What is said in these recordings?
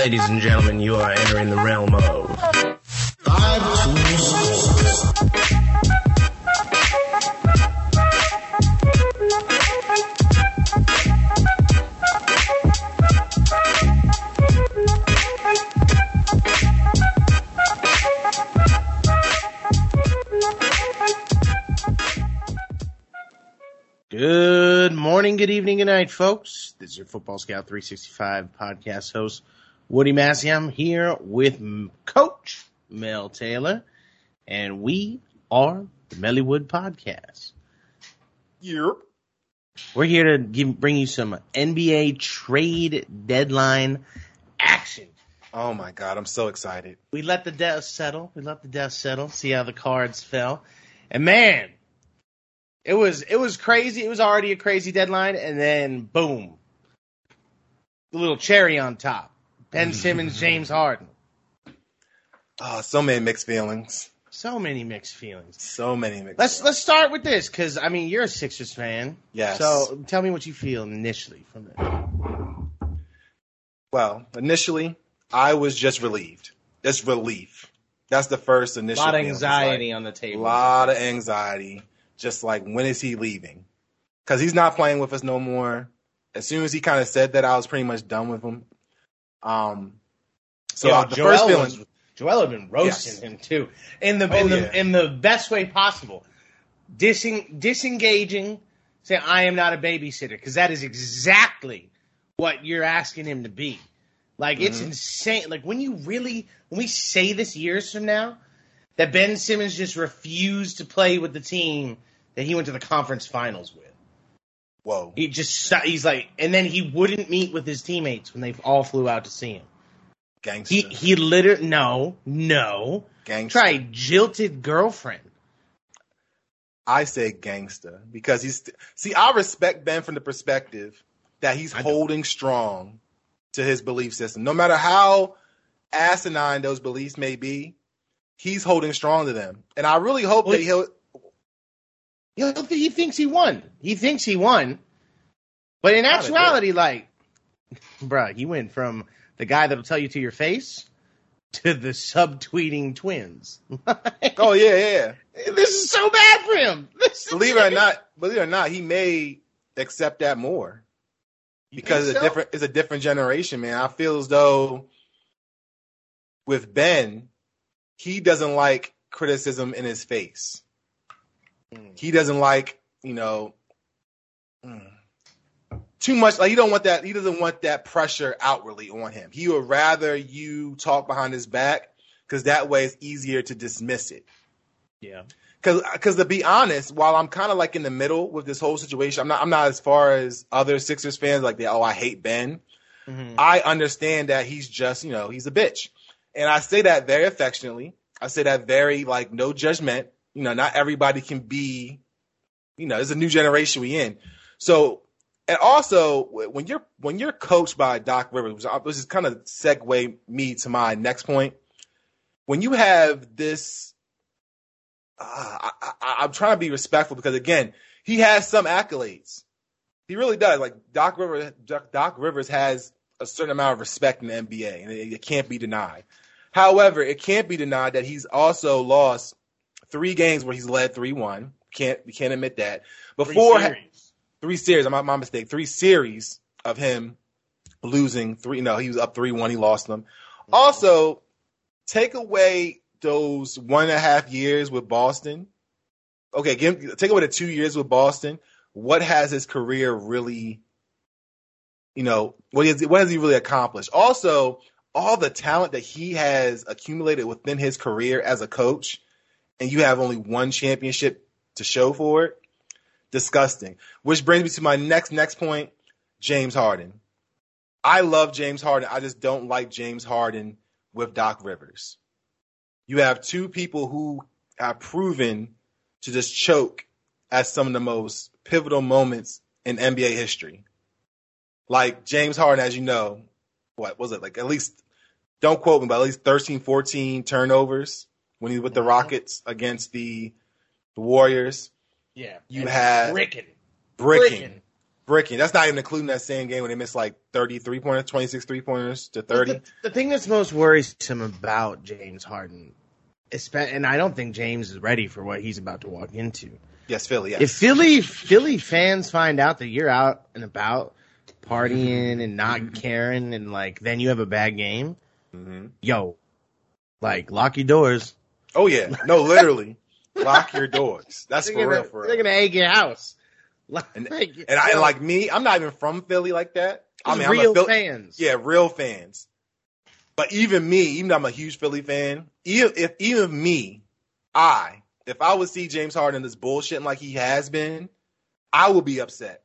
Ladies and gentlemen, you are entering the realm of Five Tools. Good morning, good evening, good night, folks. This is your Football Scout 365 podcast host, Woody Massey. I'm here with Coach Mel Taylor, and we are the Mellywood Podcast. Yep. We're here to give, bring you some NBA trade deadline action. Oh my god, I'm so excited. We let the dust settle. We let the dust settle. See how the cards fell, and man, it was it was crazy. It was already a crazy deadline, and then boom, the little cherry on top. Ben mm-hmm. Simmons, James Harden. Oh, so many mixed feelings. So many mixed feelings. So many mixed. Let's feelings. let's start with this because I mean you're a Sixers fan. Yes. So tell me what you feel initially from this. Well, initially, I was just relieved. Just relief. That's the first initial. A initial. lot of feeling. It's anxiety on the table. a lot of anxiety. Just like when is he leaving? Because he's not playing with us no more. As soon as he kind of said that, I was pretty much done with him. Um. So Yo, uh, the Joel first was- Joel had been roasting Yes. him too, in the Oh, in the yeah. in the best way possible, Diseng, disengaging, saying I am not a babysitter because that is exactly what you're asking him to be. Like it's Mhm. insane. Like when you really when we say this years from now that Ben Simmons just refused to play with the team that he went to the conference finals with. Whoa. He just he's like, and then he wouldn't meet with his teammates when they all flew out to see him. Gangster. He he literally no no Gangster. try jilted girlfriend. I say gangster because he's see I respect Ben from the perspective that he's holding strong to his belief system. No matter how asinine those beliefs may be, he's holding strong to them. And I really hope Well, that he'll He, he thinks he won. He thinks he won, but in actuality, like, bruh, he went from the guy that'll tell you to your face to the subtweeting twins. Oh yeah, yeah. this is so bad for him. Believe it or not, believe it or not, he may accept that more. Because it's a different it's a different generation, man. I feel as though with Ben, he doesn't like criticism in his face. Mm. He doesn't like, you know, mm, too much. Like he don't want that. He doesn't want that pressure outwardly on him. He would rather you talk behind his back because that way it's easier to dismiss it. Yeah. Because, because to be honest, while I'm kind of like in the middle with this whole situation, I'm not, I'm not as far as other Sixers fans like they, oh, I hate Ben. Mhm. I understand that he's just, you know, he's a bitch. And I say that very affectionately. I say that very like no judgment. You know, not everybody can be, you know, there's a new generation we in. So, and also when you're when you're coached by Doc Rivers, which is kind of segue me to my next point. When you have this, uh, I, I, I'm trying to be respectful because again, he has some accolades. He really does. Like Doc Rivers, Doc, Doc Rivers has a certain amount of respect in the NBA, and it, it can't be denied. However, it can't be denied that he's also lost three games where he's led three one. Can't we can't admit that. Before Three series. three series, I'm not my mistake. Three series of him losing three. No, he was up three one. He lost them. Mm-hmm. Also, take away those one and a half years with Boston. Okay, give, take away the two years with Boston. What has his career really? You know, what has he really accomplished? Also, all the talent that he has accumulated within his career as a coach, and you have only one championship to show for it. Disgusting. Which brings me to my next next point, James Harden. I love James Harden. I just don't like James Harden with Doc Rivers. You have two people who have proven to just choke at some of the most pivotal moments in NBA history. Like James Harden, as you know, what was it? Like at least, don't quote me, but at least 13, 14 turnovers when he was with the. Rockets against the, the Warriors. Yeah. You And had- bricking. Bricking, bricking. That's not even including that same game when they missed like 33 pointers, 26 three pointers to 30. The, the thing that's most worrisome about James Harden, espe- and I don't think James is ready for what he's about to walk into. Yes, Philly. Yes. If Philly Philly fans find out that you're out and about partying and not caring, and like then you have a bad game, hmm yo, like lock your doors. Oh yeah, no, literally, lock your doors. That's They're for gonna, real, for They're real. gonna egg your house. Like, And And I and like me, I'm not even from Philly like that. I mean, real I'm a Philly, fans. yeah, real fans. But even me, even though I'm a huge Philly fan, even if even me, I, if I would see James Harden this bullshitting like he has been, I will be upset.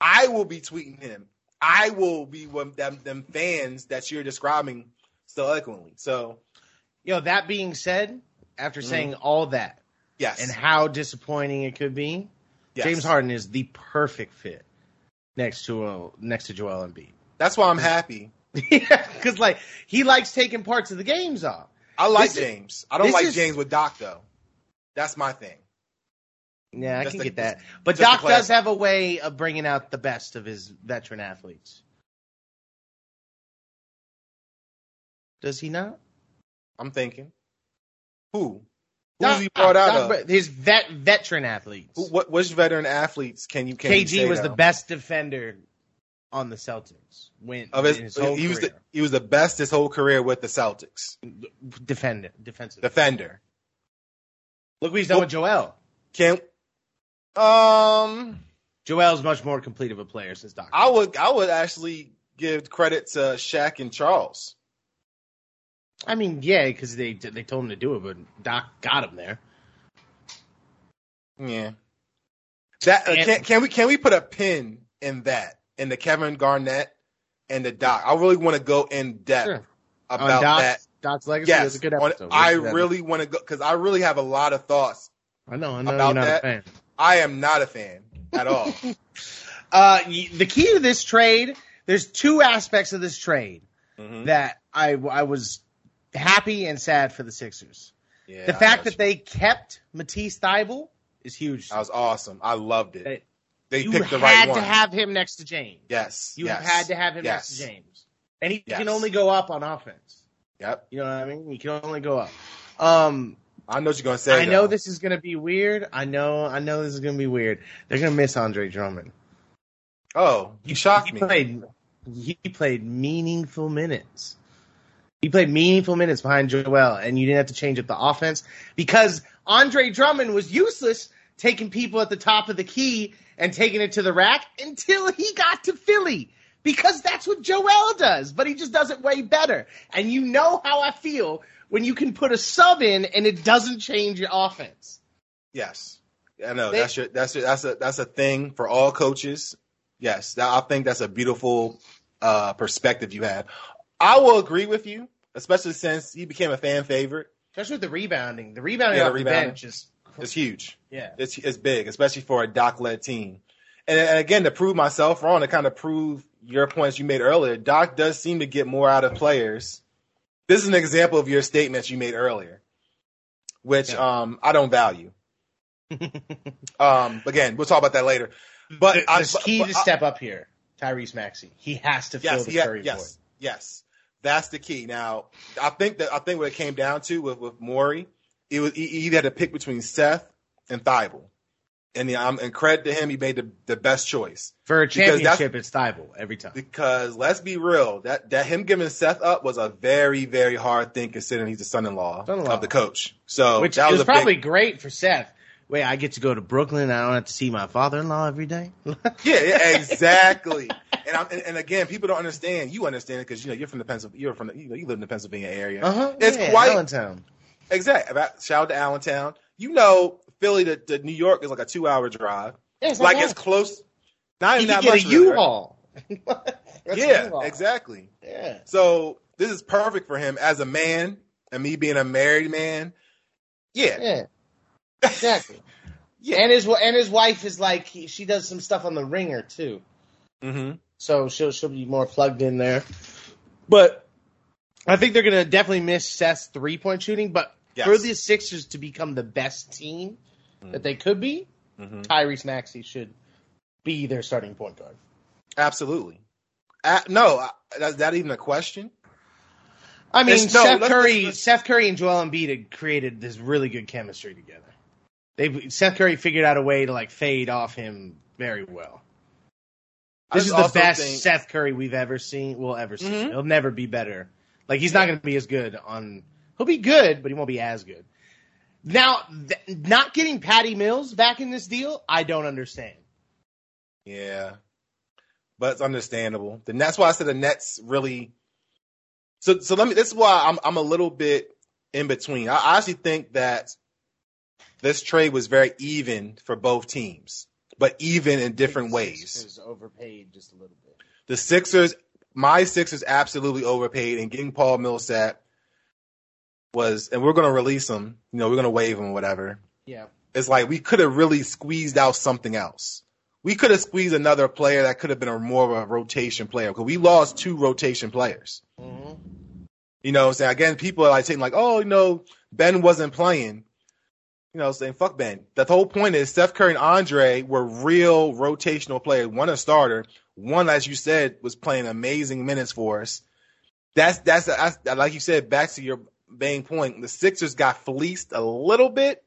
I will be tweeting him. I will be one them them fans that you're describing so eloquently. So you know, that being said, after Mhm. saying all that yes, and how disappointing it could be, yes. James Harden is the perfect fit next to uh, next to Joel Embiid. That's why I'm happy. yeah, because like he likes taking parts of the games off. I like This is- James. I don't like is- James with Doc though. That's my thing. Yeah, I Just can the- get that. But just Doc does have a way of bringing out the best of his veteran athletes. Does he not? I'm thinking. Who? Who's he brought out of? his vet veteran athletes. Who, what which veteran athletes can you can you KG say was now? the best defender on the Celtics. When of his, his whole he was the he was the best his whole career with the Celtics. Defender, defensive. Defender. Look what he's done Well- with Joel. Can um Joel's much more complete of a player since Doc. I would I would actually give credit to Shaq and Charles. I mean, yeah, because they they told him to do it, but Doc got him there. Yeah. That uh, can can we can we put a pin in that in the Kevin Garnett and the Doc? I really want to go in depth Sure. about Doc's, that. Doc's legacy was Yes, a good on- episode. I do that. really want to go because I really have a lot of thoughts. I know, I know about that. a fan. I am not a fan at all. Uh, the key to this trade, there's two aspects of this trade Mhm. that I I was happy and sad for the Sixers. Yeah, the fact know that they kept Matisse Thybulle is huge. that was awesome. I loved it. They- They you picked the had right one. You had to have him next to James. yes, You yes, had to have him yes. next to James, and he Yes. can only go up on offense. Yep, You know what I mean? He can only go up. Um, I know what you're gonna say. I know this is gonna be weird. I know, I know this is gonna be weird. They're gonna miss Andre Drummond. Oh, you shocked he me. Played, he played meaningful minutes. He played meaningful minutes behind Joel, and you didn't have to change up the offense because Andre Drummond was useless taking people at the top of the key and taking it to the rack until he got to Philly. Because that's what Joel does, but he just does it way better. And you know how I feel when you can put a sub in and it doesn't change your offense. Yes, I know They- that's your, that's your, that's a that's a thing for all coaches. Yes, I think that's a beautiful uh, perspective you have. I will agree with you, especially since he became a fan favorite. Especially with the rebounding. The rebounding Yeah, the off the bench is It's huge. yeah. It's it's big, especially for a Doc led team. And, and again, to prove myself wrong, to kind of prove your points you made earlier, Doc does seem to get more out of players. This is an example of your statements you made earlier, which Yeah. um, I don't value. Um, again, we'll talk about that later. But the, I, the key but to step up here, Tyrese Maxey. He has to fill yes, the Curry yes, void. yes, that's the key. Now, I think that I think what it came down to with with Morey, it was he, he had to pick between Seth and Thibault, and the, um, and credit to him, he made the, the best choice. For a championship, it's Thibault every time. Because let's be real, that that him giving Seth up was a very very hard thing, considering he's the son-in-law, Son-in-law. of the coach. So Which that was, was, probably big, great for Seth. Wait, I get to go to Brooklyn. And I don't have to see my father-in-law every day. yeah, exactly. and, I'm, and and again, people don't understand. You understand it because you know you're from the Pennsylvania, you're from the, you know you live in the Pennsylvania area. Uh-huh. It's yeah, quite- Allentown. Exactly. About- Shout out to Allentown. You know, Philly to, to New York is like a two hour drive. Yeah, it's Like it's close. Not even could that get much. A really, U-Haul. Yeah, U-Haul. exactly. Yeah. So this is perfect for him as a man and me being a married man. Yeah. Yeah. Exactly. Yeah. And his and his wife is like he, she does some stuff on the ringer too. Mm-hmm. So she'll she'll be more plugged in there. But I think they're gonna definitely miss Seth's three point shooting. But Yes. for the Sixers to become the best team that they could be, Mm-hmm. Tyrese Maxey should be their starting point guard. Absolutely. Uh, no, uh, is that even a question? I mean, It's- no, Seth let's- Curry, let's- Seth Curry and Joel Embiid had created this really good chemistry together. They Seth Curry figured out a way to like fade off him very well. This is the best think- Seth Curry we've ever seen. We'll ever see. Mhm. He'll never be better. Like he's not going to be as good on. He'll be good, but he won't be as good. Now, th- not getting Patty Mills back in this deal, I don't understand. Yeah, but it's understandable. Then that's why I said the Nets really. So, so let me. This is why I'm I'm a little bit in between. I, I actually think that this trade was very even for both teams, but even in different ways. Overpaid just a little bit. The Sixers, my Sixers, absolutely overpaid, and getting Paul Millsap was, and we're gonna release him. You know, we're gonna waive him, whatever. Yeah. it's like we could have really squeezed out something else. We could have squeezed another player that could have been a more of a rotation player because we lost two rotation players. hmm You know, I'm saying again, people are like saying like, oh, you know, Ben wasn't playing. You know, saying fuck Ben. The whole point is Steph Curry and Andre were real rotational players. One a starter, one as you said was playing amazing minutes for us. That's that's, that's like you said. Back to your main point, the Sixers got fleeced a little bit,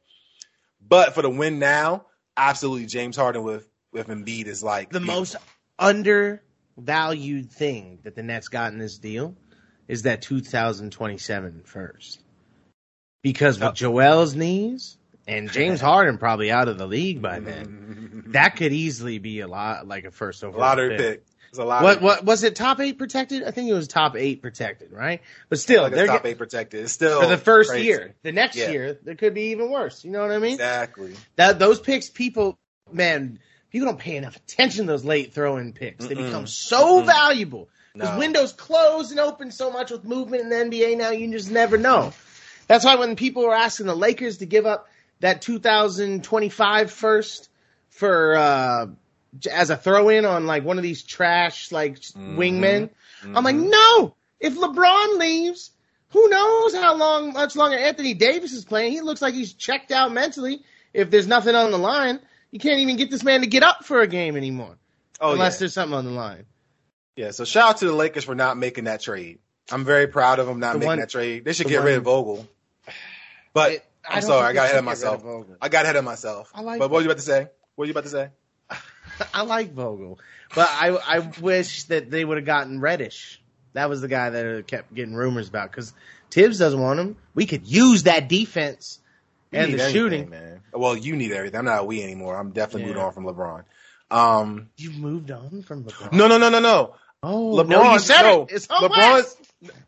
but for the win now, absolutely James Harden with with Embiid is like The most undervalued thing that the Nets got in this deal is that 2027 first. Because with Oh. Joel's knees and James Harden probably out of the league by then, that could easily be a lot like a first overall lottery pick. pick. It's a lot. What what was it? Top eight protected? I think it was top eight protected, right? But still, like they're top get- eight protected. It's still for the first crazy. year. The next Yeah. year, there could be even worse. You know what I mean? Exactly. That those picks, people, man, people don't pay enough attention to those late throw-in picks. They Mm-mm. become so Mm-mm. valuable because No. windows close and open so much with movement in the NBA now. You just never know. That's why when people were asking the Lakers to give up that 2025 first for uh, as a throw-in on like one of these trash like Mhm. wingmen, I'm like, Mhm. no. If LeBron leaves, who knows how long, much longer Anthony Davis is playing? He looks like he's checked out mentally. If there's nothing on the line, you can't even get this man to get up for a game anymore, oh, unless yeah. there's something on the line. Yeah, so shout out to the Lakers for not making that trade. I'm very proud of them not The making one- that trade. They should the get rid of Vogel. But It- I'm sorry, I got ahead of should get rid myself. Vogel. I got ahead of myself. I like but what were you about to say? What were you about to say? I like Vogel, but I I wish that they would have gotten Reddish. That was the guy that kept getting rumors about because Thibs doesn't want him. We could use that defense You and the anything, shooting. man. Well, you need everything. I'm not a we anymore. I'm definitely Yeah. moving on from LeBron. Um, You moved on from LeBron. no, no, no, no, no. oh, LeBron, no, you said no. it. It's LeBron's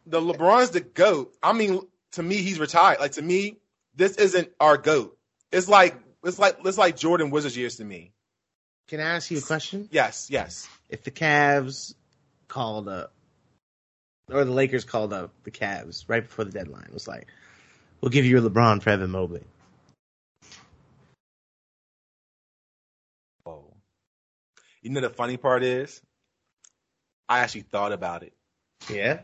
the LeBron's the goat. I mean, to me, he's retired. Like to me, this isn't our goat. It's like it's like it's like Jordan Wizards years to me. Can I ask you a question? Yes, yes. If the Cavs called up, or the Lakers called up the Cavs right before the deadline, it was like, "We'll give you a LeBron for Evan Mobley." Whoa. You know the funny part is, I actually thought about it. Yeah,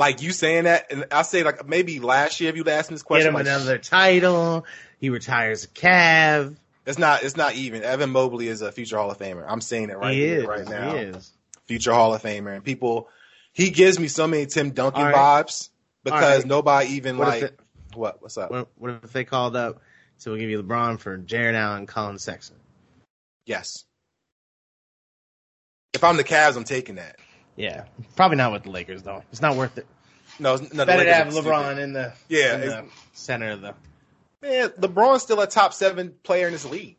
Like you saying that, and I say like maybe last year if you'd asked me this get question, him like, another title. He retires a Cav. it's not it's not even. Evan Mobley is a future Hall of Famer. I'm saying it right he here, is. right now. He is. Future Hall of Famer, and people, he gives me so many Tim Duncan right. vibes because right. nobody even What like it- what what's up? What, what if they called up? So we'll give you LeBron for Jarrett Allen, Collin Sexton. Yes. If I'm the Cavs, I'm taking that. Yeah, probably not with the Lakers though. It's not worth it. No, it's- no the Better to have are stupid. LeBron in the Yeah, in the center of the. Man, LeBron's still a top seven player in this league.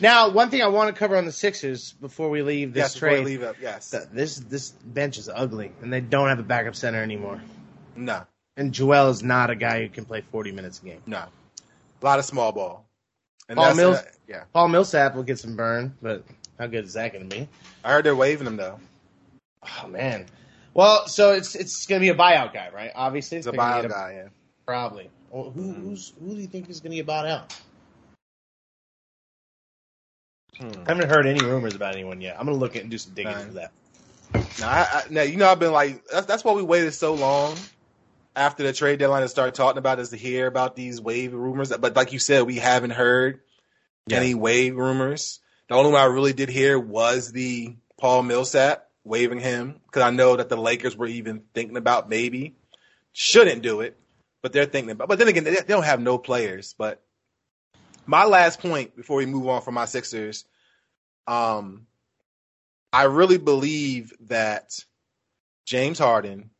Now, one thing I want to cover on the Sixers before we leave this yes, trade. leave up. Yes. This this bench is ugly, and they don't have a backup center anymore. No, And Joel is not a guy who can play 40 minutes a game. no. A lot of small ball. And Paul that's- uh, Mills- yeah. Paul Millsap will get some burn, but how good is that going to be? I heard they're waving him though. Oh man. Well, so it's it's going to be a buyout guy, right? Obviously, He's a buyout get guy, yeah. Probably. Well, who who's who do you think is going to get bought out? Hmm. I haven't heard any rumors about anyone yet. I'm going to look at and do some digging into that. No, I, I, now you know I've been like that's, that's why we waited so long after the trade deadline to start talking about is to hear about these wave rumors. But like you said, we haven't heard Yeah. any wave rumors. The only one I really did hear was the Paul Millsap waving him because I know that the Lakers were even thinking about maybe shouldn't do it, but they're thinking about. But then again, they, they don't have no players. But my last point before we move on from my Sixers, um, I really believe that James Harden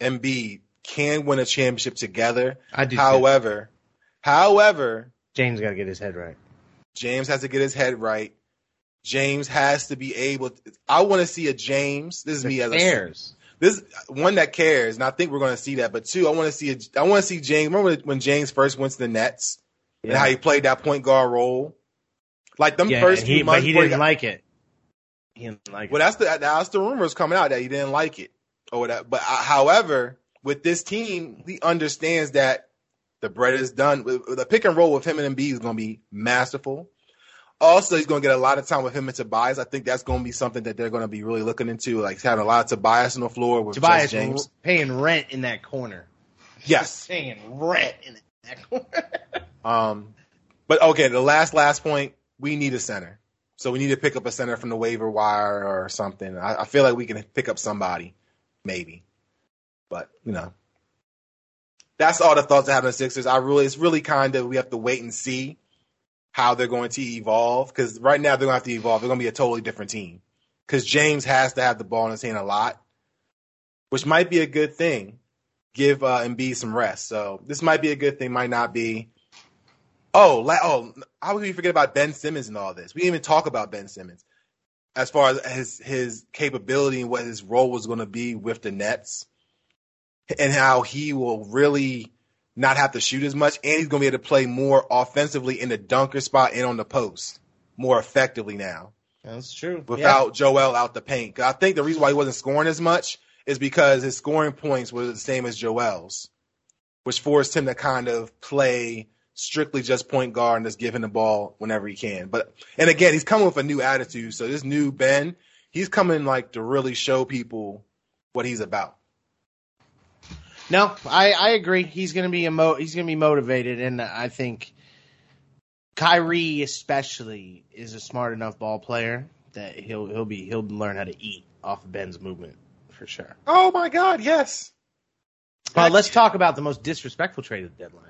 and Embiid can win a championship together. I do. too. However, however, James got to get his head right. James has to get his head right. James has to be able. To, I want to see a James. This is me as a cares. this one that cares, and I think we're going to see that. But two, I want to see. A, I want to see James. Remember when James first went to the Nets and how he played that point guard role? Like them yeah, first and few he, months. but he didn't got- like it. He didn't like Well, it. that's the that's the rumors coming out that he didn't like it or whatever. But uh, however, with this team, he understands that the bread is done. The pick and roll with him and Embiid is going to be masterful. Also, he's going to get a lot of time with him and Tobias. I think that's going to be something that they're going to be really looking into, like having a lot of Tobias on the floor with Tobias James. paying rent in that corner. Yes. Paying rent in that corner. Um, but okay, the last last point, we need a center. So we need to pick up a center from the waiver wire or something. I, I feel like we can pick up somebody, maybe. But you know, that's all the thoughts I have on the Sixers. I really, it's really kind of we have to wait and see how they're going to evolve because right now they're going to have to evolve. They're going to be a totally different team because James has to have the ball in his hand a lot, which might be a good thing. Give uh, Embiid some rest. So this might be a good thing, might not be. Oh, la- oh, how would we forget about Ben Simmons and all this? We didn't even talk about Ben Simmons as far as his his capability and what his role was going to be with the Nets, and how he will really not have to shoot as much, and he's going to be able to play more offensively in the dunker spot and on the post more effectively now That's true. without Joel out the paint, I think the reason why he wasn't scoring as much is because his scoring points were the same as Joel's, which forced him to kind of play strictly just point guard and just give him the ball whenever he can. But and again, he's coming with a new attitude. So this new Ben, he's coming like to really show people what he's about. No, I, I agree. He's gonna be emo- he's gonna be motivated, and I think Kyrie especially is a smart enough ball player that he'll he'll be he'll learn how to eat off of Ben's movement for sure. Oh my God, yes. Uh, let's talk about the most disrespectful trade of the deadline.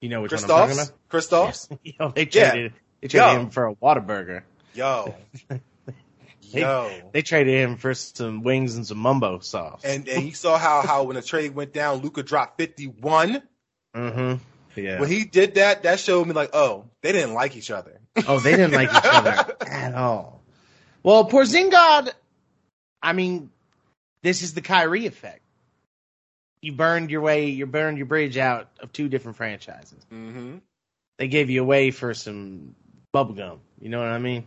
You know which one I'm talking about? Kristaps. Yo, they Yeah. traded they traded Yo. him for a Whataburger. Yo. They- Yo. They traded him for some wings and some mumbo sauce. And and you saw how how when the trade went down, Luka dropped fifty one. mm-hmm. Yeah. When he did that, that showed me like, oh, they didn't like each other. Oh, they didn't like each other at all. Well, Porzingod, I mean, this is the Kyrie effect. You burned your way, you burned your bridge out of two different franchises. Mm-hmm. They gave you away for some bubblegum. You know what I mean?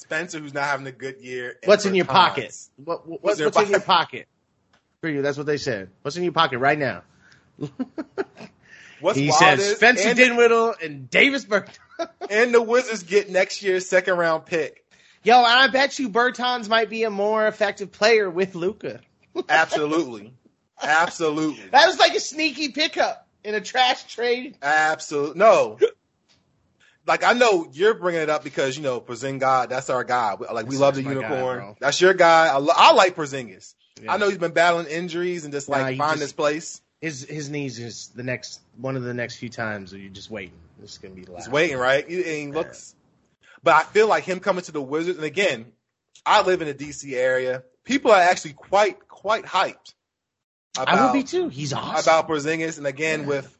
Spencer, who's not having a good year. What's in your pocket? What, what, What's what's in your pocket? For you, that's what they said. What's in your pocket right now? What's he says Spencer and, Dinwiddie and Davis Bertans. and the Wizards get next year's second round pick. Yo, and I bet you Bertans might be a more effective player with Luka. Absolutely. Absolutely. That was like a sneaky pickup in a trash trade. Absolutely. No. Like I know you're bringing it up because you know Porzingis, that's our guy. Like we That's- love the my guy, unicorn. that's your guy. I, lo- I like Porzingis. Yeah. I know he's been battling injuries and just like finding just- his place. His his knees is the next one of the next few times. You're just waiting. This gonna be the last. He's waiting, right? He, he looks, but I feel like him coming to the Wizards, and again, I live in the DC area. People are actually quite quite hyped about, I would be too. He's awesome. about Porzingis, and again Yeah. with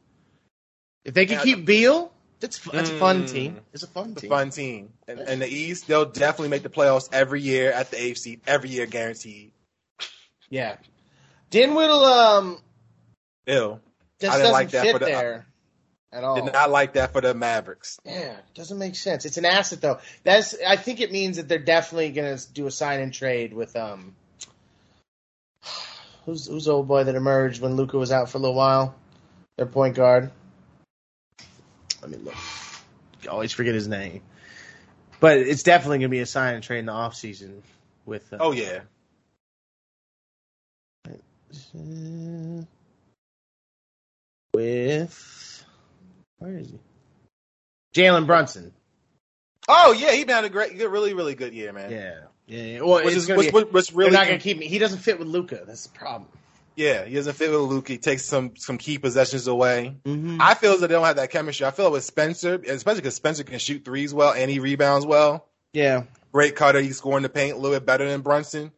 if they can keep Beal, that's that's a fun Mm. team. It's a fun the team. fun team. And, and the East, they'll definitely make the playoffs every year at the AFC, every year guaranteed. Yeah. Dinwiddie um Ew. just I didn't doesn't like that fit for the- there at all. Did not like that for the Mavericks. Yeah, doesn't make sense. It's an asset though. That's I think it means that they're definitely gonna do a sign and trade with um who's who's the old boy that emerged when Luka was out for a little while? Their point guard. Let me look. I always forget his name. But it's definitely gonna be a sign and trade in the off season with uh, Oh yeah. with where is he? Jalen Brunson. Oh yeah, he been had a great, really, really good year, man. Yeah, yeah. yeah. Well, Which it's is gonna which, which, they're really not gonna keep me. He doesn't fit with Luka. That's the problem. Yeah, he doesn't fit with Luke. He takes some some key possessions away. Mm-hmm. I feel as though they don't have that chemistry. I feel it with Spencer, especially because Spencer can shoot threes well and he rebounds well. Yeah. Great cutter. He's scoring the paint a little bit better than Brunson.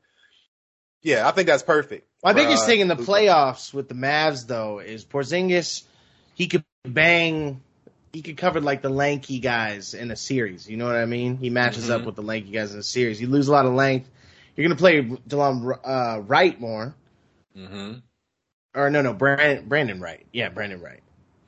Yeah, I think that's perfect. My biggest uh, thing in the Luka. playoffs with the Mavs though is Porzingis. He could bang. He could cover like the lanky guys in a series. You know what I mean? He matches up Mhm. with the lanky guys in a series. You lose a lot of length. You're gonna play Delon uh, Wright more, Mm-hmm. or no, no, Brandon, Brandon Wright. Yeah, Brandon Wright.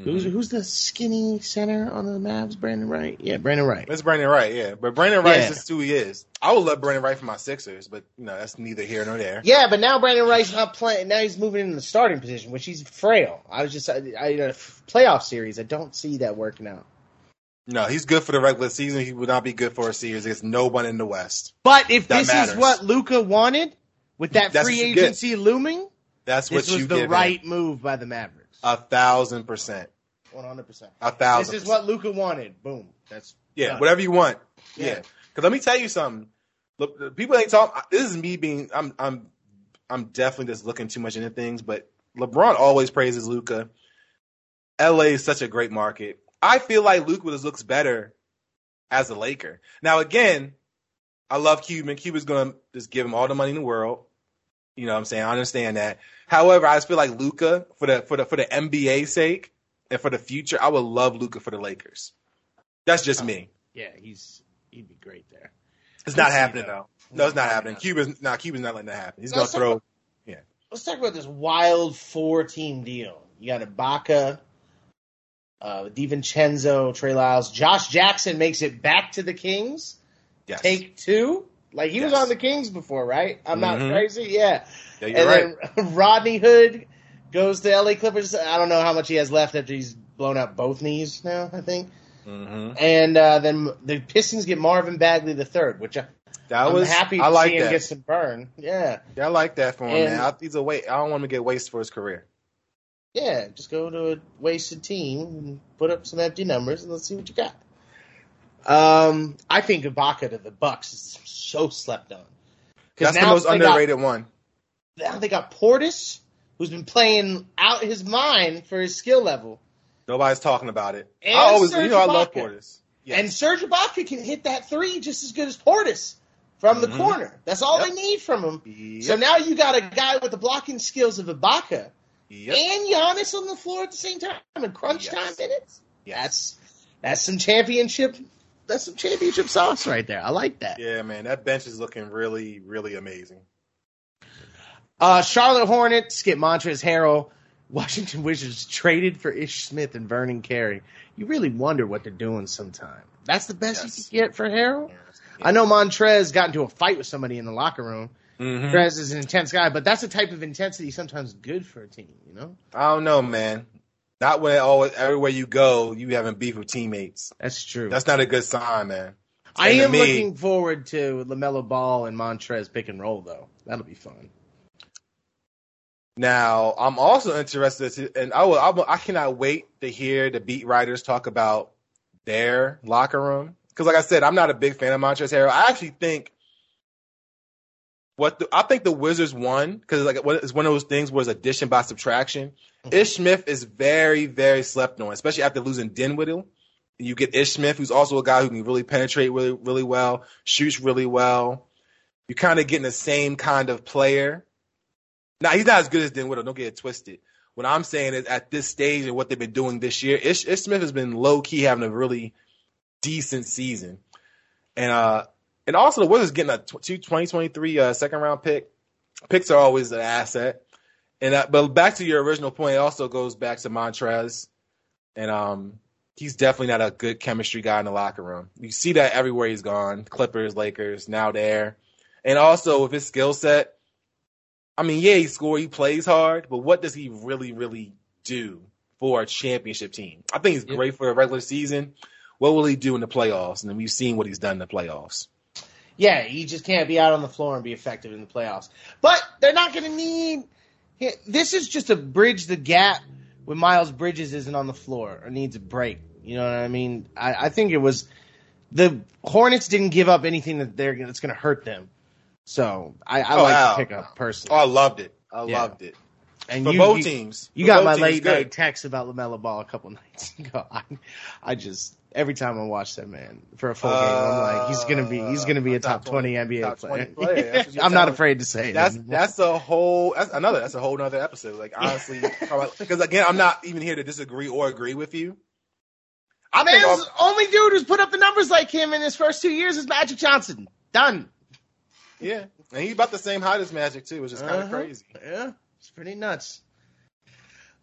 Who's Mm-hmm. who's the skinny center on the Mavs? Brandon Wright. Yeah, Brandon Wright. It's Brandon Wright, yeah. But Brandon Wright Yeah. is just who he is. I would love Brandon Wright for my Sixers, but you know that's neither here nor there. Yeah, but now Brandon Wright's not playing. Now he's moving into the starting position, which he's frail. I was just I, I, in a playoff series. I don't see that working out. No, he's good for the regular season. He would not be good for a series against no one in the West. But if That this matters. is what Luka wanted, with that That's free what get. agency looming, That's what this was the right him. move by the Mavericks. A thousand percent. One hundred percent. A thousand. This is what Luka wanted. Boom. That's Yeah, done. whatever you want. Yeah. Yeah. Because let me tell you something. Look, people ain't talking. This is me being. I'm. I'm. I'm definitely just looking too much into things. But LeBron always praises Luka. LA is such a great market. I feel like Luka just looks better as a Laker. Now again, I love Cuban. Cuban's gonna just give him all the money in the world. You know what I'm saying? I understand that. However, I just feel like Luka for the for the for the NBA sake and for the future, I would love Luka for the Lakers. That's just me. yeah. He's he'd be great there. It's not happening though. though. No, it's not happening. not. Cuban's not. Cuban's not letting that happen. He's No, gonna throw. not- throw. Let's talk about this wild four team deal. You got Ibaka, uh, DiVincenzo, Trey Lyles, Josh Jackson makes it back to the Kings. Yes. Take two. Like he was on the Kings before, right? I'm not Mhm. crazy. Yeah. yeah, you're and right. then Rodney Hood goes to LA Clippers. I don't know how much he has left after he's blown out both knees now, I think. hmm And uh, then the Pistons get Marvin Bagley the third, which I, That I'm was. happy to I like see him that. get some burn. Yeah. Yeah, I like that for him, And- man. I, he's a wait. I don't want him to get wasted for his career. Yeah, just go to a wasted team and put up some empty numbers and let's see what you got. Um, I think Ibaka to the Bucks is so slept on. That's the most they got- underrated one. now they got Portis, who's been playing out his mind for his skill level, Nobody's talking about it. And I always, Serge you know, I love Portis. Yes. and Serge Ibaka can hit that three just as good as Portis from the Mhm. corner. That's all Yep. they need from him. Yep. So now you got a guy with the blocking skills of Ibaka Yep. and Giannis on the floor at the same time in crunch Yes. time minutes. Yes. That's that's some championship. That's some championship sauce right there. I like that. Yeah, man, that bench is looking really, really amazing. Uh, Charlotte Hornets get Montrezl Harrell. Washington Wizards traded for Ish Smith and Vernon Carey. You really wonder what they're doing sometime. That's the best Yes. you could get for Harrell. I know Montrez got into a fight with somebody in the locker room. Montrez is an intense guy, but that's a type of intensity sometimes good for a team. You know, I don't know, man. Not when always everywhere you go, you having beef with teammates. that's true. That's not a good sign, man. I And am me- looking forward to LaMelo Ball and Montrez pick and roll though. That'll be fun. Now, I'm also interested, to, and I will, I will, I cannot wait to hear the beat writers talk about their locker room. Because, like I said, I'm not a big fan of Montrezl Harrell. I actually think what the, I think the Wizards won because like it's one of those things where it's addition by subtraction. Ish Smith is very, very slept on, especially after losing Dinwiddie. You get Ish Smith, who's also a guy who can really penetrate really, really well, shoots really well. You're kind of getting the same kind of player. Now he's not as good as Dinwiddie. Don't get it twisted. What I'm saying is, at this stage and what they've been doing this year, Ish, Ish Smith has been low key having a really decent season, and uh, and also the Wizards getting a tw- two 2023 uh, second round pick. Picks are always an asset, and uh, but back to your original point, it also goes back to Montrez, and um, he's definitely not a good chemistry guy in the locker room. You see that everywhere he's gone. Clippers, Lakers, now there, and also with his skill set. I mean, yeah, he scores, he plays hard, but what does he really, really do for a championship team? I think he's Yep. great for a regular season. What will he do in the playoffs? And then we've seen what he's done in the playoffs. Yeah, he just can't be out on the floor and be effective in the playoffs. But they're not going to need. This is just to bridge the gap when Miles Bridges isn't on the floor or needs a break. You know what I mean? I, I think it was the Hornets didn't give up anything that they're that's going to hurt them. So I, I Oh, like wow. the pickup Oh, personally. I loved it. I Yeah. loved it. And For you, both you, teams. you For got my late good. night text about LaMelo Ball a couple nights ago. I, I just every time I watch that man for a full game, I'm like, he's gonna be he's gonna be Uh, a top, top 20, 20 NBA top player. 20 player. That's what you're I'm not afraid to say. That's anymore. that's a whole that's another that's a whole nother episode. Like honestly, because again, I'm not even here to disagree or agree with you. I think Man's all- only dude who's put up the numbers like him in his first two years is Magic Johnson. Done. yeah, and he's about the same height as Magic too, which is kind of Uh-huh. crazy. Yeah, it's pretty nuts.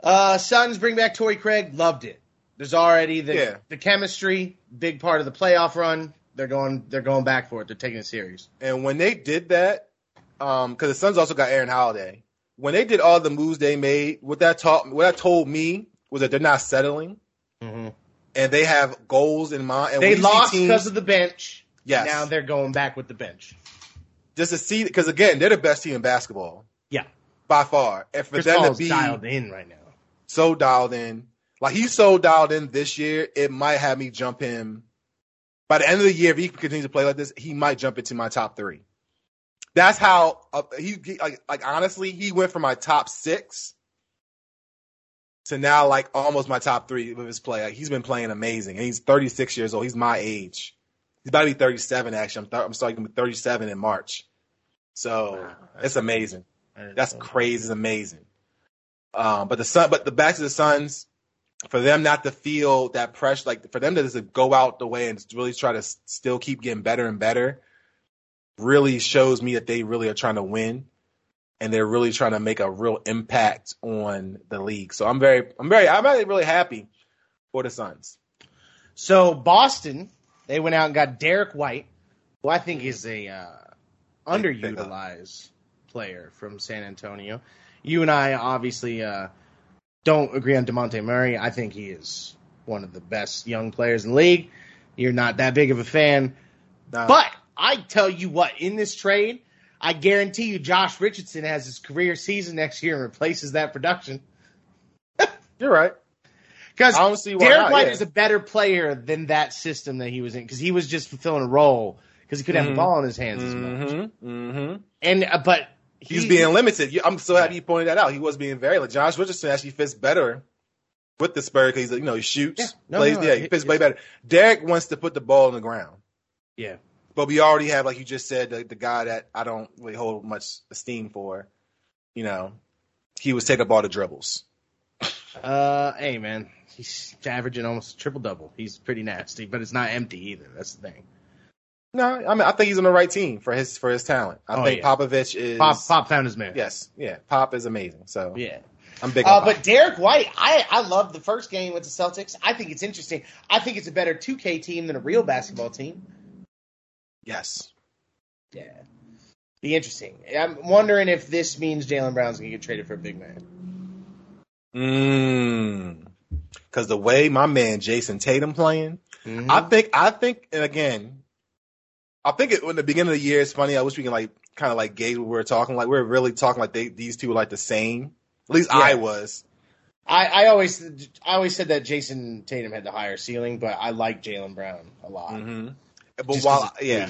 Uh, Suns bring back Torrey Craig. Loved it. There's already the Yeah. the chemistry, big part of the playoff run. They're going they're going back for it. They're taking it serious. And when they did that, um, because the Suns also got Aaron Holiday. When they did all the moves they made, what that taught, what that told me was that they're not settling and they have goals in mind. And They when you see lost because of the bench. Yes. Now they're going back with the bench. just to see because again they're the best team in basketball Yeah. By far. And for Chris them Paul's to be dialed in right now. so dialed in, like he's so dialed in this year, it might have me jump him. By the end of the year, if he continues to play like this, he might jump into my top three. That's how uh, he he- like like honestly, he went from my top six to now like almost my top three with his play. Like he's been playing amazing, and he's 36 years old. He's my age. He's about to be 37 actually. I'm th- I'm starting to be 37 in March, so Wow. it's amazing. That's crazy. It's amazing. Um, but the sun, but the back to the Suns, for them not to feel that pressure, like for them to just go out the way and really try to still keep getting better and better, really shows me that they really are trying to win, and they're really trying to make a real impact on the league. So I'm very, I'm very, I'm really, really happy for the Suns. So Boston, they went out and got Derrick White, who I think is a uh, underutilized player from San Antonio. You and I obviously uh, don't agree on Dejounte Murray. I think he is one of the best young players in the league. You're not that big of a fan, Now, but I tell you what, in this trade, I guarantee you Josh Richardson has his career season next year and replaces that production. you're right. Because I don't see why Derrick White yeah. is a better player than that system that he was in because he was just fulfilling a role because he couldn't have Mhm. the ball in his hands as much. Mm-hmm. Mm-hmm. And uh, but He's he- being limited. I'm so happy you pointed that out. He was being very like Josh Richardson actually fits better with the Spurs because he's you know he shoots, Yeah. No, plays. no, yeah, he fits way better. Derrick wants to put the ball on the ground, yeah. but we already have like you just said the, the guy that I don't really hold much esteem for. You know, he was taking up all the dribbles. Uh, hey man, he's averaging almost a triple double. He's pretty nasty, but it's not empty either. That's the thing. No, I mean I think he's on the right team for his for his talent. I Oh, think yeah. Popovich is Pop Pop found his man. Yes, yeah, Pop is amazing. So yeah. I'm big. Uh, on but Derrick White, I I love the first game with the Celtics. I think it's interesting. I think it's a better 2K team than a real basketball team. yes, Yeah. Be interesting. I'm wondering if this means Jaylen Brown's gonna get traded for a big man. Mm. Because the way my man Jayson Tatum playing, Mm-hmm. I think I think and again, I think it, in the beginning of the year it's funny. I wish we can like kind of like gauge what we were talking like. We are really talking like they these two were like the same. At least Yeah. I was. I, I always I always said that Jayson Tatum had the higher ceiling, but I like Jaylen Brown a lot. hmm But Just while yeah,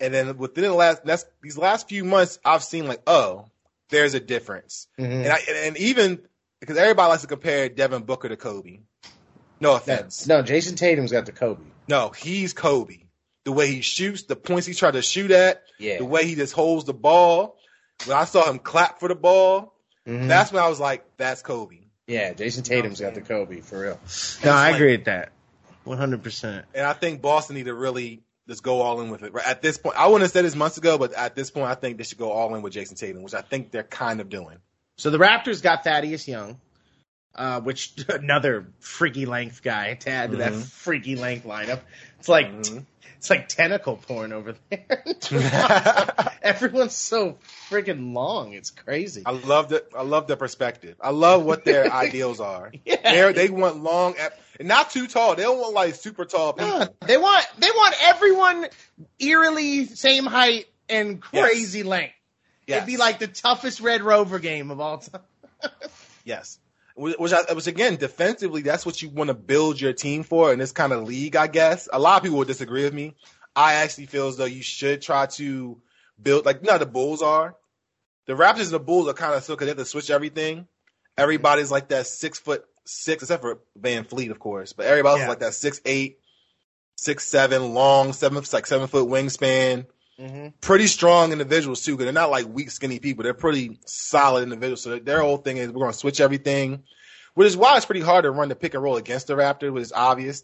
and then within the last that's, these last few months, I've seen like oh, there's a difference, Mhm. and I and, and even because everybody likes to compare Devin Booker to Kobe. No offense. No, Jayson Tatum's got the Kobe. No, he's Kobe. The way he shoots, the points he tried to shoot at, Yeah. the way he just holds the ball. When I saw him clap for the ball, Mhm. that's when I was like, that's Kobe. yeah, Jason You know what Tatum's I'm got the Kobe for real. it's No, I like- agree with that. One hundred percent. And I think Boston need to really just go all in with it. Right At this point, I wouldn't have said this months ago, but at this point, I think they should go all in with Jayson Tatum, which I think they're kind of doing. So the Raptors got Thaddeus Young, uh, which another freaky length guy to add to that Mhm. freaky length lineup. It's like Mhm. It's like tentacle porn over there. Everyone's so freaking long. It's crazy. I love the I love their perspective. I love what their ideals are. Yeah. They're, they want long and not too tall. They don't want like super tall people. No, they want they want everyone eerily same height and crazy length. Yes. It'd be like the toughest Red Rover game of all time. Yes. Which, I, which again, defensively, that's what you want to build your team for in this kind of league, I guess. A lot of people would disagree with me. I actually feel as though you should try to build, like, you know, the Bulls are. The Raptors and the Bulls are kind of still because they have to switch everything. Everybody's like that six foot six, except for VanVleet, of course, but everybody's Yeah. like that six eight, six seven, long seven, like seven foot wingspan Mm-hmm. pretty strong individuals too, because they're not like weak, skinny people. They're pretty solid individuals. So their whole thing is we're going to switch everything, which is why it's pretty hard to run the pick and roll against the Raptors, which is obvious.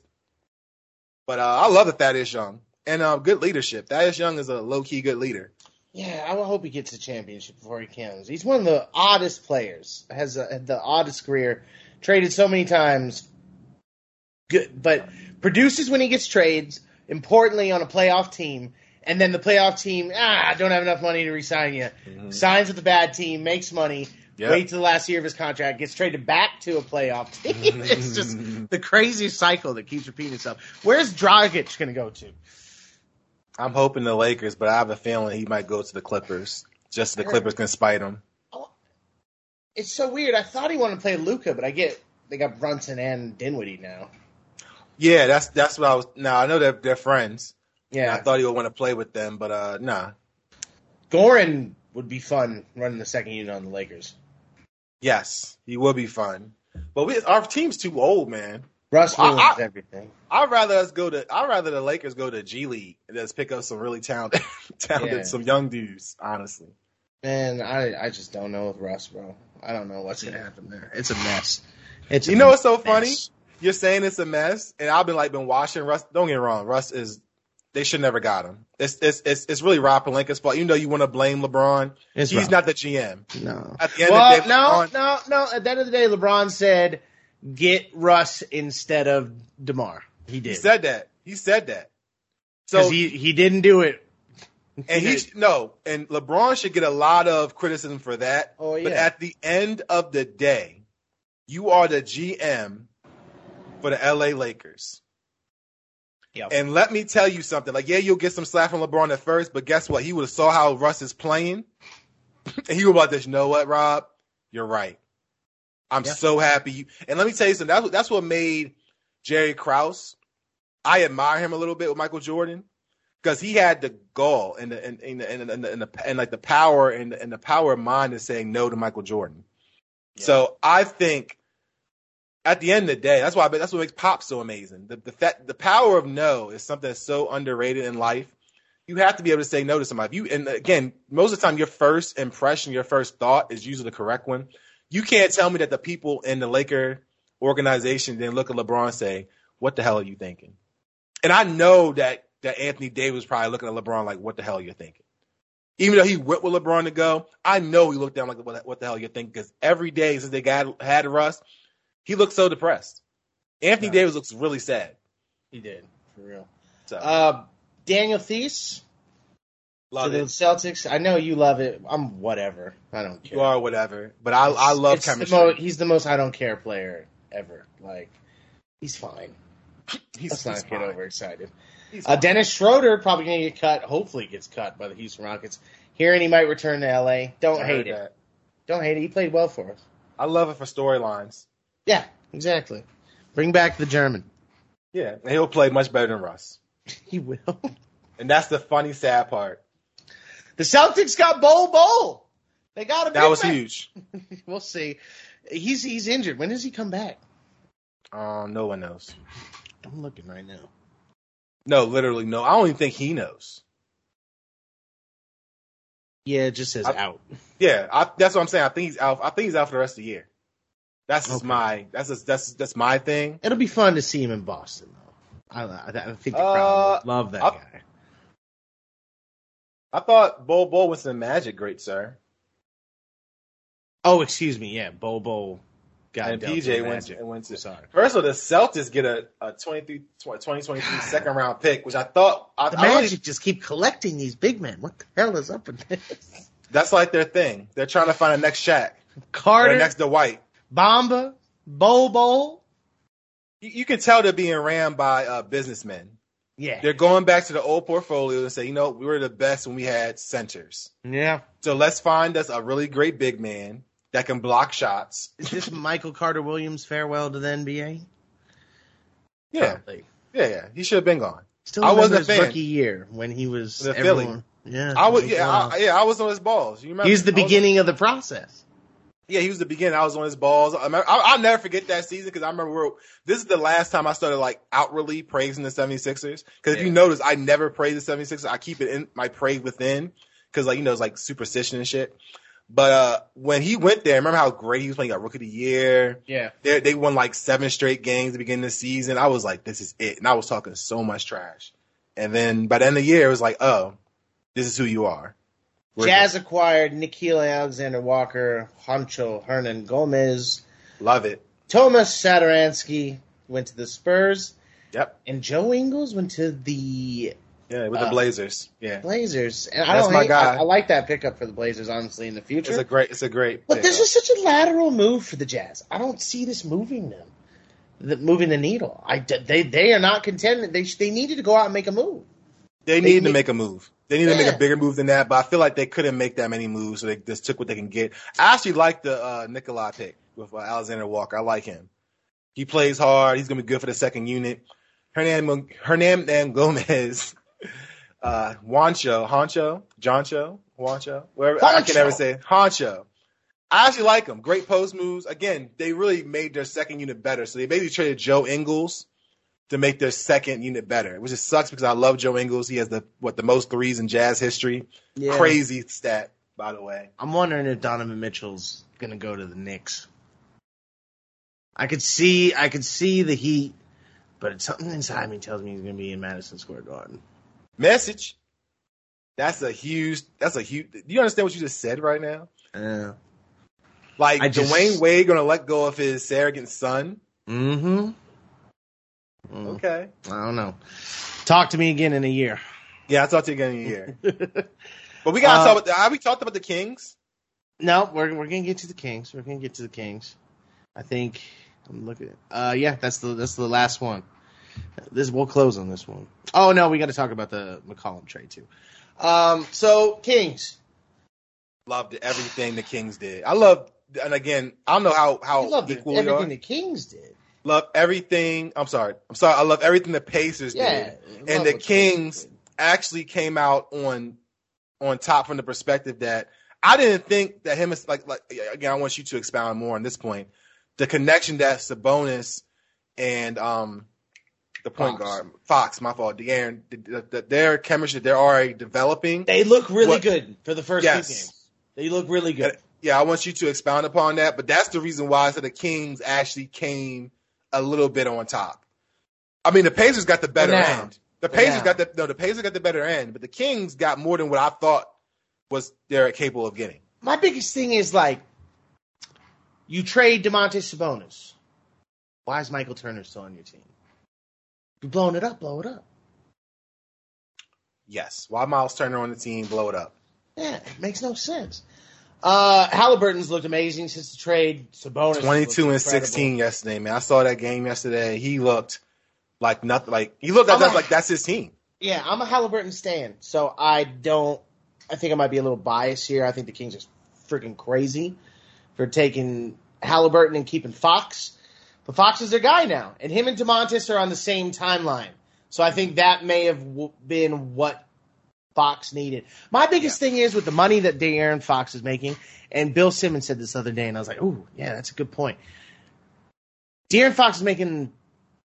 But uh, I love that Thaddeus Young and uh, good leadership. Thaddeus Young is a low key good leader. Yeah, I hope he gets a championship before he counts. He's one of the oddest players. Has a, the oddest career. Traded so many times. Good, but produces when he gets trades. Importantly, on a playoff team, and then the playoff team ah don't have enough money to resign you. Signs with a bad team, makes money. Yep. Waits to the last year of his contract, gets traded back to a playoff team. it's just the craziest cycle that keeps repeating itself. Where's Dragic going to go to? I'm hoping the Lakers, but I have a feeling he might go to the Clippers, just so the Clippers can spite him. It's so weird. I thought he wanted to play Luka, but I get they got Brunson and Dinwiddie now. Yeah, that's that's what I was. Now I know they're they're friends. Yeah, I thought he would want to play with them, but uh, nah. Goran would be fun running the second unit on the Lakers. Yes, he would be fun. But we, our team's too old, man. Russ ruins I- everything. I'd rather us go to. I'd rather the Lakers go to G League and just pick up some really talented, talented, Yeah. some young dudes. Honestly, Man, I I just don't know with Russ, bro. I don't know what's gonna happen there. It's a mess. It's a you know what's so mess. funny? You're saying it's a mess, and I've been like been watching Russ. Don't get me wrong, Russ is. They should never got him. It's it's it's, it's really Rob Pelinka's fault. Even though you want to blame LeBron, It's he's Rob. not the GM. No. At the end well, of the day, no, LeBron- no, no. At the end of the day, LeBron said, "Get Russ instead of Demar." He did He said that. He said that. because So he he didn't do it. and he no, and LeBron should get a lot of criticism for that. Oh, yeah. But at the end of the day, you are the GM for the LA Lakers. Yep. And let me tell you something. Like, yeah, you'll get some slack from LeBron at first, but guess what? He would have saw how Russ is playing, and he would about this. You know what, Rob? You're right. I'm Yeah. so happy. You, and let me tell you something. That's what that's what made Jerry Krause. I admire him a little bit with Michael Jordan because he had the gall and the and and and, and, and, the, and like the power and the, and the power of mind of saying no to Michael Jordan. So I think at the end of the day, that's why that's what makes pop so amazing. The the fact the power of no is something that's so underrated in life. You have to be able to say no to somebody. If you and again, most of the time, your first impression, your first thought is usually the correct one. You can't tell me that the people in the Laker organization didn't look at LeBron and say, "What the hell are you thinking?" And I know that that Anthony Davis probably looking at LeBron like, "What the hell are you thinking?" Even though he went with LeBron to go, I know he looked down like, "What, what the hell are you thinking?" Because every day since they got had Russ, he looked so depressed. Anthony. Davis looks really sad. He did for real. So Uh, Daniel Theis to love the. Celtics. I know you love it. I'm whatever. I don't care. You are whatever, but I I love It's the chemistry. mo- he's the most I don't care player ever. Like he's fine. he's, Let's not he's get fine. overexcited. Uh. Dennis Schroeder probably gonna get cut. Hopefully gets cut by the Houston Rockets. Hearing he might return to LA. Don't I hate it. that. Don't hate it. He played well for us. I love it for storylines. Yeah, exactly. Bring back the German. Yeah, and he'll play much better than Russ. He will. And that's the funny, sad part. The Celtics got Bol Bol. They got a That was man. huge. We'll see. He's he's injured. When does he come back? Um, no one knows. I'm looking right now. No, literally no. I don't even think he knows. Yeah, it just says I- out. Yeah, I, that's what I'm saying. I think he's out. I think he's out for the rest of the year. That's just Okay. my. That's just, that's that's my thing. It'll be fun to see him in Boston, though. I, I, think the Uh, crowd will love that I- guy. I thought Bol Bol was in Magic, great sir. Oh, excuse me. Yeah, Bol Bol got and PJ went Magic. to, went to. Sorry. First of all, the Celtics get a, a 23, 2023 second round pick, which I thought I, The I really- Magic just keep collecting these big men. What the hell is up with this? that's like their thing. They're trying to find a next Shaq or Carter, a next Dwight. Bomba, Bol. You, you can tell they're being ran by uh, businessmen. Yeah. They're going back to the old portfolio and say, you know, we were the best when we had centers. Yeah. So let's find us a really great big man that can block shots. Is this Michael Carter Williams farewell to the NBA? Yeah, Probably. yeah, yeah. He should have been gone. Still I wasn't a his fan. rookie year when he was The Philly. Yeah, I was, yeah. I, yeah. I was on his balls. You remember? He's the beginning of the process. Yeah, he was the beginning. I was on his balls. I remember, I, I'll never forget that season because I remember we're, this is the last time I started like outwardly praising the 76ers. Because if you notice, I never praise the 76ers. I keep it in my praise within because like, you know, it's like superstition and shit. But, uh, when he went there, remember how great he was playing, got rookie of the year. Yeah. They, they won like seven straight games at the beginning of the season. I was like, this is it. And I was talking so much trash. And then by the end of the year, it was like, oh, this is who you are. Jazz acquired Nickeil Alexander Walker, Honcho Hernangomez. Love it. Thomas Satoransky went to the Spurs, Yep. and Joe Ingles went to the Yeah, with the Uh, Blazers. Yeah. Blazers. And I That's don't my hate, guy. I, I like that pickup for the Blazers, honestly, in the future. It's a great, it's a great. But this is such a lateral move for the Jazz. I don't see this moving them, the, moving the needle. I they they are not contending. They they needed to go out and make a move. They They needed to make a move. They need to make a bigger move than that, but I feel like they couldn't make that many moves, so they just took what they can get. I actually like the uh, Nikolai pick with uh, Alexander Walker. I like him. He plays hard. He's gonna be good for the second unit. Hernan Hernan Gomez, uh, Juancho, Honcho, Joncho, Juancho, wherever I can never say. Honcho. I actually like him. Great post moves. Again, they really made their second unit better. So they basically traded Joe Ingles to make their second unit better, which just sucks because I love Joe Ingles. He has the what the most threes in Jazz history. Crazy stat, by the way. I'm wondering if Donovan Mitchell's gonna go to the Knicks. I could see I could see the Heat, but it's something inside me tells me he's gonna be in Madison Square Garden. Message. That's a huge. That's a huge. Do you understand what you just said right now? Yeah. Like I just- Dwyane Wade gonna let go of his surrogate son? mm-hmm. Mm, Okay. I don't know. Talk to me again in a year. Yeah, I'll talk to you again in a year. But we gotta Uh, talk about. The, have we talked about the Kings? No, we're we're gonna get to the Kings. We're gonna get to the Kings. I think I'm looking. At, uh, yeah, that's the that's the last one. This we'll close on this one. Oh no, we got to talk about the McCollum trade too. Um, so Kings, Loved everything the Kings did. I love. And again, I don't know how how equal everything the Kings did. Love everything. I'm sorry. I'm sorry. I love everything the Pacers Yeah, did. And the Kings actually came out on on top from the perspective that I didn't think that him is like like again. I want you to expound more on this point. The connection that Sabonis and um the point Fox. guard Fox, my fault, De'Aaron, the, the, their chemistry they're already developing. They look really What- good for the first Yes. two games. They look really good. Yeah, I want you to expound upon that. But that's the reason why I said the Kings actually came a little bit on top. I mean, the Pacers got the better They're end. The Pacers got the no, the Pacers got the better end, but the Kings got more than what I thought was they're capable of getting. My biggest thing is like, you trade Domantas Sabonis. Why is Michael Turner still on your team? You're blowing it up, blow it up. Yes. Why Miles Turner on the team blow it up? Yeah, it makes no sense. Uh, Halliburton's looked amazing since the trade. Sabonis, Twenty two and sixteen yesterday, man. I saw that game yesterday. He looked like nothing. Like he looked I'm like, a- like that's his team. Yeah, I'm a Halliburton stan, so I don't. I think I might be a little biased here. I think the Kings are freaking crazy for taking Halliburton and keeping Fox. But Fox is their guy now, and him and Domantas are on the same timeline. So I think that may have w- been what Fox needed. My biggest thing is with the money that De'Aaron Fox is making, and Bill Simmons said this other day, and I was like, "Ooh, yeah, that's a good point." De'Aaron Fox is making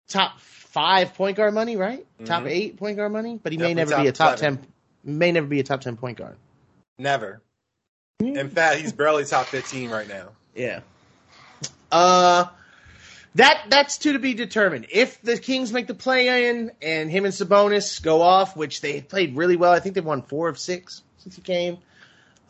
top five point guard money, right? Top Mhm. eight point guard money, but he may never be a top top ten. May never be a top ten point guard. Never. In fact, he's barely top fifteen right now. Yeah. Uh, that that's to be determined. If the Kings make the play in and him and Sabonis go off, which they played really well, I think they've won four of six since he came.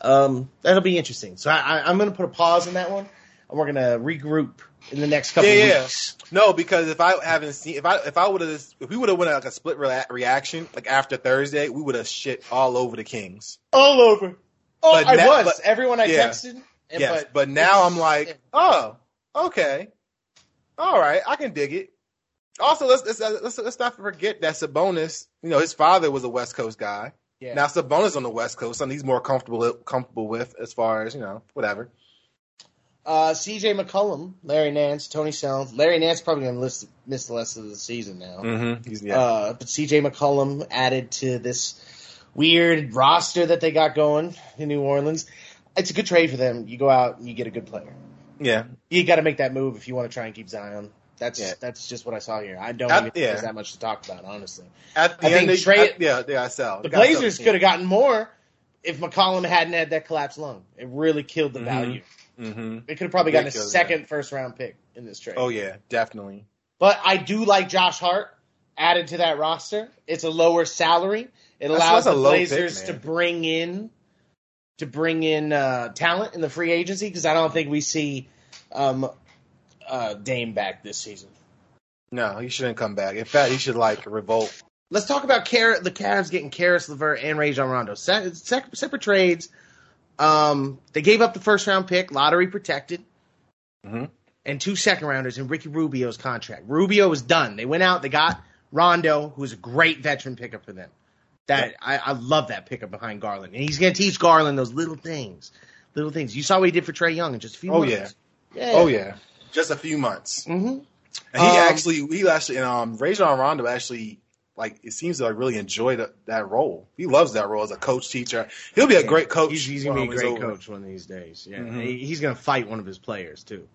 Um, that'll be interesting. So I, I, I'm going to put a pause on that one, and we're going to regroup in the next couple Yeah, yeah. weeks. No, because if I haven't seen, if I if I would have, if we would have went like a split rea- reaction, like after Thursday, we would have shit all over the Kings. All over. Oh, But I was. but- Everyone I yeah. texted. and- yes, but, now I'm like, oh, okay, all right, I can dig it. Also, let's let's let's, let's not forget that Sabonis, you know, his father was a West Coast guy. yeah. Now Sabonis on the West Coast, something he's more comfortable comfortable with as far as you know, whatever. Uh, C.J. McCollum, Larry Nance, Tony Snell. Larry Nance probably going to miss, miss the rest of the season now. Mm-hmm. Yeah. Uh, but C.J. McCollum added to this weird roster that they got going in New Orleans. It's a good trade for them. You go out and you get a good player. Yeah. You got to make that move if you want to try and keep Zion. That's Yeah. that's just what I saw here. I don't Uh, even think yeah. there's that much to talk about, honestly. At the I end, think they, trade- at- yeah, yeah, I sell. The Blazers could have gotten more if McCollum hadn't had that collapsed lung. It really killed the Mhm. value. Mhm. They could have probably gotten a second first round pick in this trade. Oh yeah, definitely. But I do like Josh Hart added to that roster. It's a lower salary. It allows the low pick, Blazers to bring in to bring in uh, talent in the free agency because I don't think we see um, uh, Dame back this season. No, he shouldn't come back. In fact, he should like revolt. Let's talk about Car- the Cavs getting Caris LeVert and Rajon Rondo. Se- se- separate trades. Um, they gave up the first round pick, lottery protected, Mhm. and two second rounders in Ricky Rubio's contract. Rubio was done. They went out, they got Rondo, who's a great veteran pickup for them. That I, I love that pickup behind Garland, and he's going to teach Garland those little things, little things. You saw what he did for Trae Young in just a few Oh, months. yeah, Oh yeah, just a few months. hmm And he Um, actually, he actually, and um, Rajon Rondo actually, like, it seems to like really enjoy that, that role. He loves that role as a coach teacher. He'll be a great coach. He's, he's going to be a great over. coach one of these days. Yeah, Mhm. He- he's going to fight one of his players too.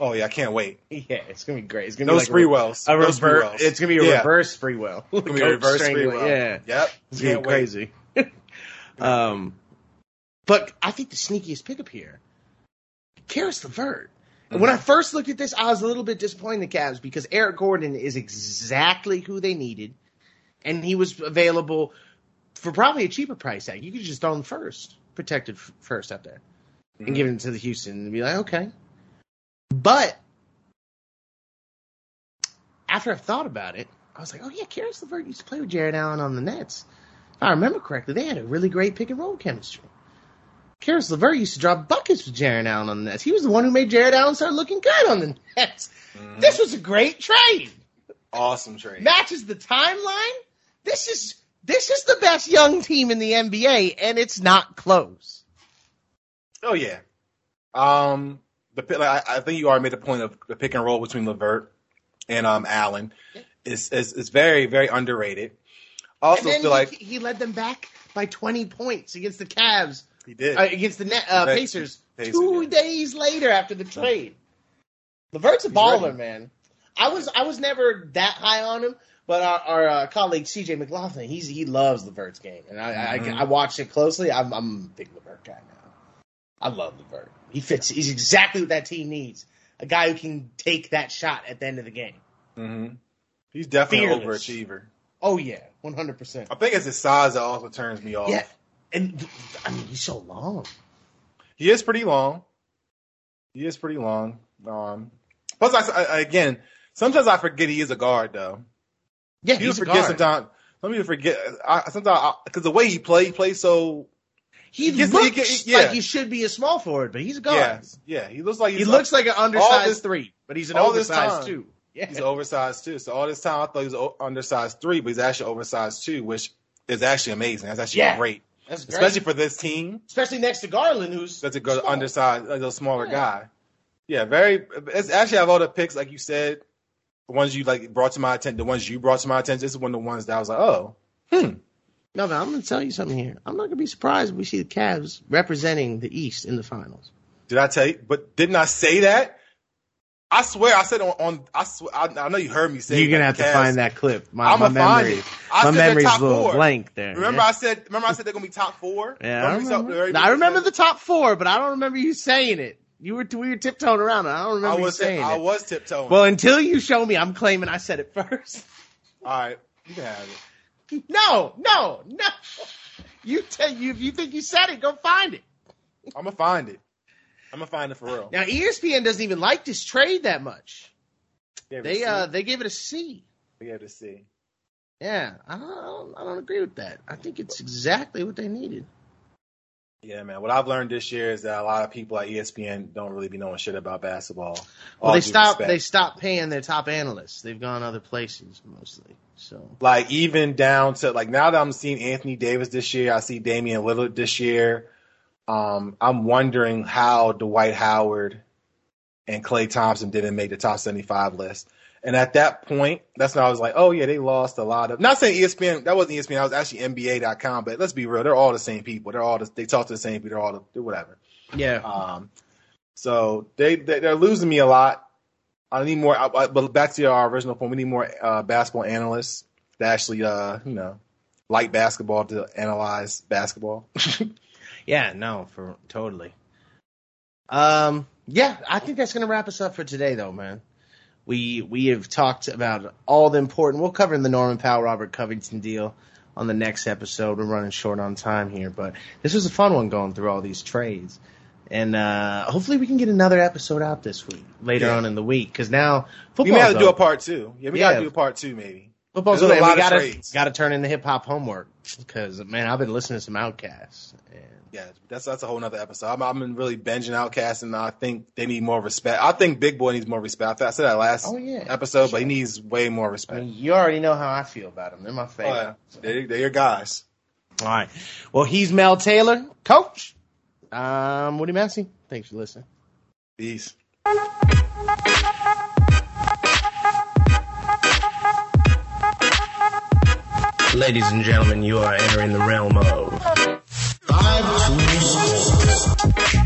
Oh yeah, I can't wait. Yeah, it's gonna be great. It's gonna No be like spree a, wells. a no reverse. Sprewells. It's gonna be a Yeah. reverse free will. It's gonna be a reverse free well. Yeah, Yep. it's gonna be wait. crazy. um, but I think the sneakiest pickup here, Caris LeVert. And When I first looked at this, I was a little bit disappointed in the Cavs because Eric Gordon is exactly who they needed, and he was available for probably a cheaper price tag. You could just throw him first, protected first out there, and give it to the Houston and be like, okay. But after I've thought about it, I was like, oh yeah, Caris LeVert used to play with Jarrett Allen on the Nets. If I remember correctly, they had a really great pick and roll chemistry. Caris LeVert used to drop buckets with Jarrett Allen on the Nets. He was the one who made Jarrett Allen start looking good on the Nets. Mhm. This was a great trade. awesome trade. Matches the timeline. This is this is the best young team in the NBA, and it's not close. Oh yeah. Um, the like, I, I think you already made the point of the pick and roll between Levert and um Allen is is is very very underrated. Also feel he, like he led them back by 20 points against the Cavs, he did. uh, against the net, uh, Pacers, Pacers, two yeah. days later after the trade. Levert's a He's baller, ready. man. I was I was never that high on him, but our, our uh, colleague CJ McLaughlin, he's he loves Levert's game, and I, Mhm. I I watched it closely. I'm I'm a big Levert guy now. I love Levert. He fits. He's exactly what that team needs. A guy who can take that shot at the end of the game. Mm-hmm. He's definitely an Fearless. overachiever. Oh yeah, 100. percent I think it's his size that also turns me off. Yeah, and I mean he's so long. He is pretty long. He is pretty long. Um, plus, I, I- again, sometimes I forget he is a guard though. Yeah, You he's a forget guard. sometimes. Some people forget. I, sometimes because the way he plays, he plays so. He gets- looks he yeah. like he should be a small forward, but he's a guard. Yeah, yeah. He looks like he's He looks like an undersized this- three, but he's an oversized two. Yeah. He's oversized too. So all this time I thought he was undersized three, but he's actually oversized two, which is actually amazing. That's actually Yeah. great, That's great. especially for this team. especially next to Garland, who's That's a good small. undersized, a smaller Yeah. guy. Yeah, very. It's actually I have all the picks like you said. The ones you like brought to my attention, the ones you brought to my attention. This is one of the ones that I was like, oh, hmm. No, but I'm going to tell you something here. I'm not going to be surprised if we see the Cavs representing the East in the finals. Did I tell you? But didn't I say that? I swear I said on. on I swear I, I know you heard me say. You're going to that have to find that clip. My, I'ma my memory. I my memory's a little four. blank there. Remember, yeah. I said. Remember, I said they're gonna be top four. Yeah, I Remember we remember. I remember the top four, but I don't remember you saying it. You were we were tiptoeing around. I don't remember I was you saying it. I was tiptoeing. Well, until you show me, I'm claiming I said it first. all right, you can have it. No, no, no. You tell you if you think you said it, go find it. I'm gonna find it. I'm gonna find it for real. Now ESPN doesn't even like this trade that much. They uh they gave it a C. we have to see. Yeah, I don't I don't agree with that. I think it's exactly what they needed. Yeah, man. What I've learned this year is that a lot of people at ESPN don't really be knowing shit about basketball. Well, they stopped respect. they stopped paying their top analysts. They've gone other places mostly. So like even down to like now that I'm seeing Anthony Davis this year, I see Damian Lillard this year. Um, I'm wondering how Dwight Howard and Klay Thompson didn't make the top 75 list. And at that point, that's when I was like, oh yeah, they lost a lot of. Not saying ESPN, that wasn't ESPN, that was actually NBA.com. But let's be real, they're all the same people. They're all the, they talk to the same people. They're all the, they're whatever. Yeah. Um, so they, they they're losing me a lot. I need more. I, I, but back to our original point, we need more uh, basketball analysts that actually, uh, you know, like basketball to analyze basketball. Yeah, no, for totally. Um, yeah, I think that's gonna wrap us up for today, though, man. We we have talked about all the important. We'll cover the Norman Powell, Robert Covington deal on the next episode. We're running short on time here, but this was a fun one going through all these trades, and uh, hopefully we can get another episode out this week, later Yeah. on in the week, because now we football. may have to do a part two. Yeah, we Yeah. gotta do a part two maybe. Football's lot we of gotta trades. gotta turn in the hip hop homework because man, I've been listening to some Outcasts. And Yeah, that's that's a whole other episode. I'm, I'm really binging OutKast, and I think they need more respect. I think Big Boi needs more respect. I said that last Oh, yeah. episode, but he needs way more I respect. mean, you already know how I feel about them. They're my Oh, favorite. yeah. They're, they're your guys. All right. Well, he's Mel Taylor, coach. Um, Woody Massey. Thanks for listening. Peace. Ladies and gentlemen, you are entering the realm of Five, two,